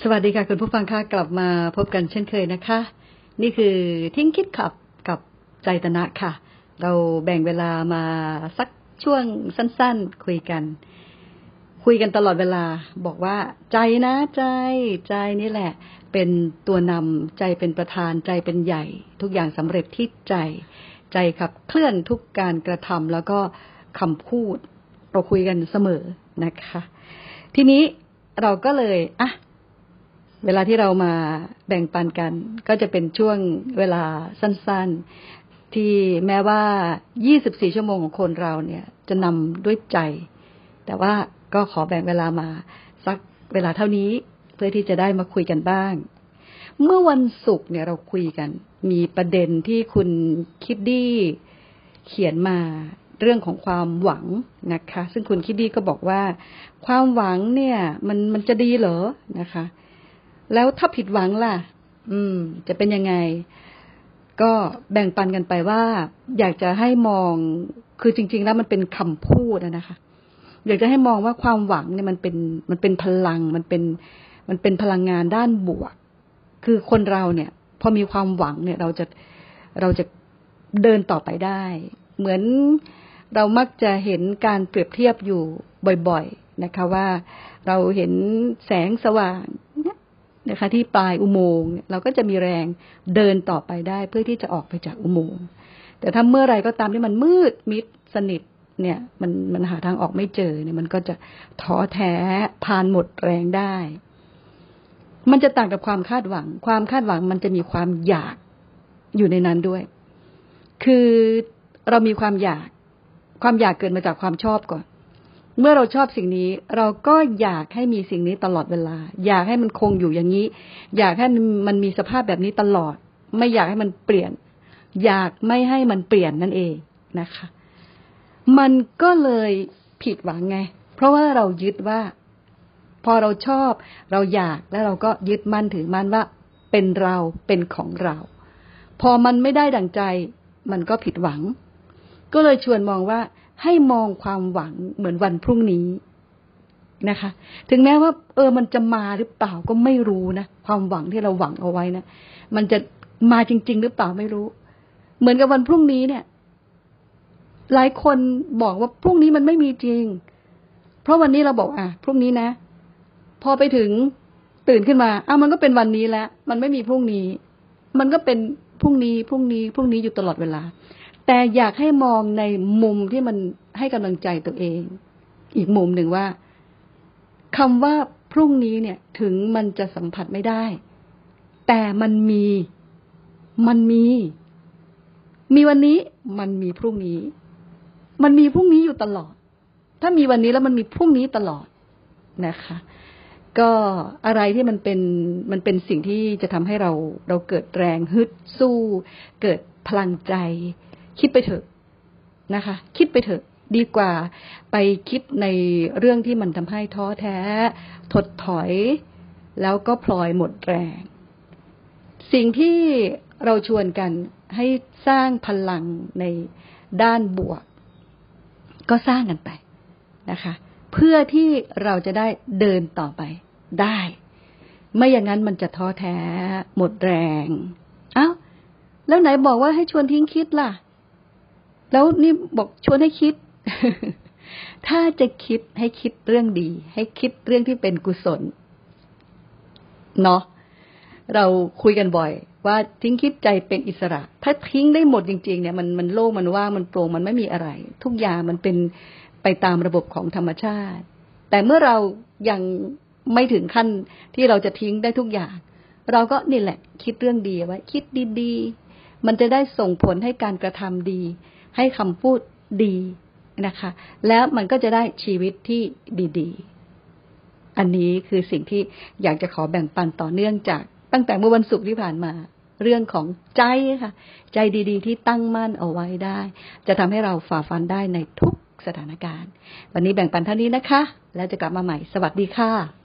สวัสดีค่ะ คุณผู้ฟังค่ะกลับมาพบกันเช่นเคยนะคะ นี่คือทิ้งคิดขับกับใจตนะค่ะ เราแบ่งเวลามาสักช่วงสั้น ๆ คุยกัน คุยกันตลอดเวลาบอกว่า ใจนะใจใจนี่แหละ เป็นตัวนำใจเป็นประธานใจเป็นใหญ่ ทุกอย่างสำเร็จที่ใจ ใจขับเคลื่อนทุกการกระทำแล้วก็คำพูด เราคุยกันเสมอนะคะ ทีนี้เราก็เลยอะ เวลาที่เรามาแบ่งปันกัน ก็จะเป็นช่วงเวลาสั้นๆ ที่แม้ว่า 24 ชั่วโมงของคนเราเนี่ยจะนำด้วยใจ แต่ว่าก็ขอแบ่งเวลามาสักเวลาเท่านี้เพื่อที่จะได้มาคุยกันบ้าง เมื่อวันศุกร์เนี่ยเราคุยกัน มีประเด็นที่คุณคิดดี้เขียนมาเรื่องของความหวังนะคะ ซึ่งคุณคิดดี้ก็บอกว่า ความหวังเนี่ย มันมันจะดีเหรอนะคะ แล้วถ้าผิดหวังล่ะ อืม จะเป็นยังไง ก็แบ่งปันกันไปว่า อยากจะให้มองคือจริง ๆ แล้วมันเป็นคำพูดนะคะ อยากจะให้มองว่าความหวังเนี่ยมันเป็นมันเป็นพลังมันเป็นมันเป็นพลังงานด้านบวก คือคนเราเนี่ย พอมีความหวังเนี่ย เราจะเราจะเดินต่อไปได้ เหมือนเรามักจะเห็นการเปรียบเทียบอยู่บ่อย ๆนะคะ ว่าเราเห็นแสงสว่าง นะคะ ที่ปลายอุโมงค์เราก็จะมีแรงเดินต่อไปได้เพื่อที่จะออกไปจากอุโมงค์แต่ถ้าเมื่อไรก็ตามที่มันมืดมิดสนิทเนี่ยมันมันหาทางออกไม่เจอเนี่ยมันก็จะท้อแท้พานหมดแรงได้ มันจะต่างกับความคาดหวัง ความคาดหวังมันจะมีความอยากอยู่ในนั้นด้วย คือเรามีความอยาก ความอยากเกิดมาจากความชอบก่อน เมื่อเราชอบสิ่งนี้เราก็อยากให้มีสิ่งนี้ตลอดเวลา อยากให้มันคงอยู่อย่างนี้ อยากให้มันมีสภาพแบบนี้ตลอด ไม่อยากให้มันเปลี่ยน อยากไม่ให้มันเปลี่ยนนั่นเองนะคะ มันก็เลยผิดหวังไง เพราะว่าเรายึดว่า พอเราชอบเราอยากแล้วเราก็ยึดมั่นถือมั่นว่า เป็นเราเป็นของเรา พอมันไม่ได้ดั่งใจ มันก็ผิดหวัง ก็เลยชวนมองว่า ให้มองความหวังเหมือนวันพรุ่งนี้นะคะ ถึงแม้ว่า เออ มันจะมาหรือเปล่าก็ไม่รู้นะความหวังที่เราหวังเอาไว้นะมันจะมาจริง ๆ หรือเปล่าไม่รู้ เหมือนกับวันพรุ่งนี้เนี่ย หลายคนบอกว่าพรุ่งนี้มันไม่มีจริง เพราะวันนี้เราบอก อะพรุ่งนี้นะ พอไปถึงตื่นขึ้นมาอ้ามันก็เป็นวันนี้แล้วมันไม่มีพรุ่งนี้ มันก็เป็นพรุ่งนี้พรุ่งนี้พรุ่งนี้อยู่ตลอดเวลา แต่อยากให้มองในมุมที่มันให้กำลังใจตัวเอง อีกมุมหนึ่งว่าคำว่าพรุ่งนี้เนี่ย ถึงมันจะสัมผัสไม่ได้ แต่มันมี มันมี มีวันนี้ มันมีพรุ่งนี้ มันมีพรุ่งนี้อยู่ตลอด ถ้ามีวันนี้แล้วมันมีพรุ่งนี้ตลอดนะคะ ก็อะไรที่มันเป็นมันเป็นสิ่งที่จะทำให้เราเราเกิดแรงฮึดสู้ เกิดพลังใจ คิดไปเถอะนะคะ คิดไปเถอะดีกว่า ไปคิดในเรื่องที่มันทำให้ท้อแท้ ถดถอย แล้วก็พลอยหมดแรง สิ่งที่เราชวนกันให้สร้างพลังในด้านบวก ก็สร้างกันไปนะคะ เพื่อที่เราจะได้เดินต่อไปได้ ไม่อย่างนั้นมันจะท้อแท้ หมดแรง เอา้า แล้วไหนบอกว่าให้ชวนทิ้งคิดล่ะ แล้วนี่บอกชวนให้คิด ถ้าจะคิดให้คิดเรื่องดี ให้คิดเรื่องที่เป็นกุศล เนาะเราคุยกันบ่อย ว่าทิ้งคิดใจเป็นอิสระ ถ้าทิ้งได้หมดจริง ๆ เนี่ยมันมันโล่งมันว่างมันโปร่งมันไม่มีอะไร ทุกอย่างมันเป็นไปตามระบบของธรรมชาติ แต่เมื่อเรายังไม่ถึงขั้นที่เราจะทิ้งได้ทุกอย่าง เราก็นี่แหละ คิดเรื่องดีไว้คิดดีๆ มันจะได้ส่งผลให้การกระทำดี ให้คำพูดดีนะคะ แล้วมันก็จะได้ชีวิตที่ดีๆ อันนี้คือสิ่งที่อยากจะขอแบ่งปันต่อเนื่องจาก ตั้งแต่เมื่อวันศุกร์ที่ผ่านมา เรื่องของใจค่ะ ใจดีๆ ที่ตั้งมั่นเอาไว้ได้ จะทำให้เราฝ่าฟันได้ในทุกสถานการณ์ วันนี้แบ่งปันเท่านี้นะคะ แล้วจะกลับมาใหม่ สวัสดีค่ะ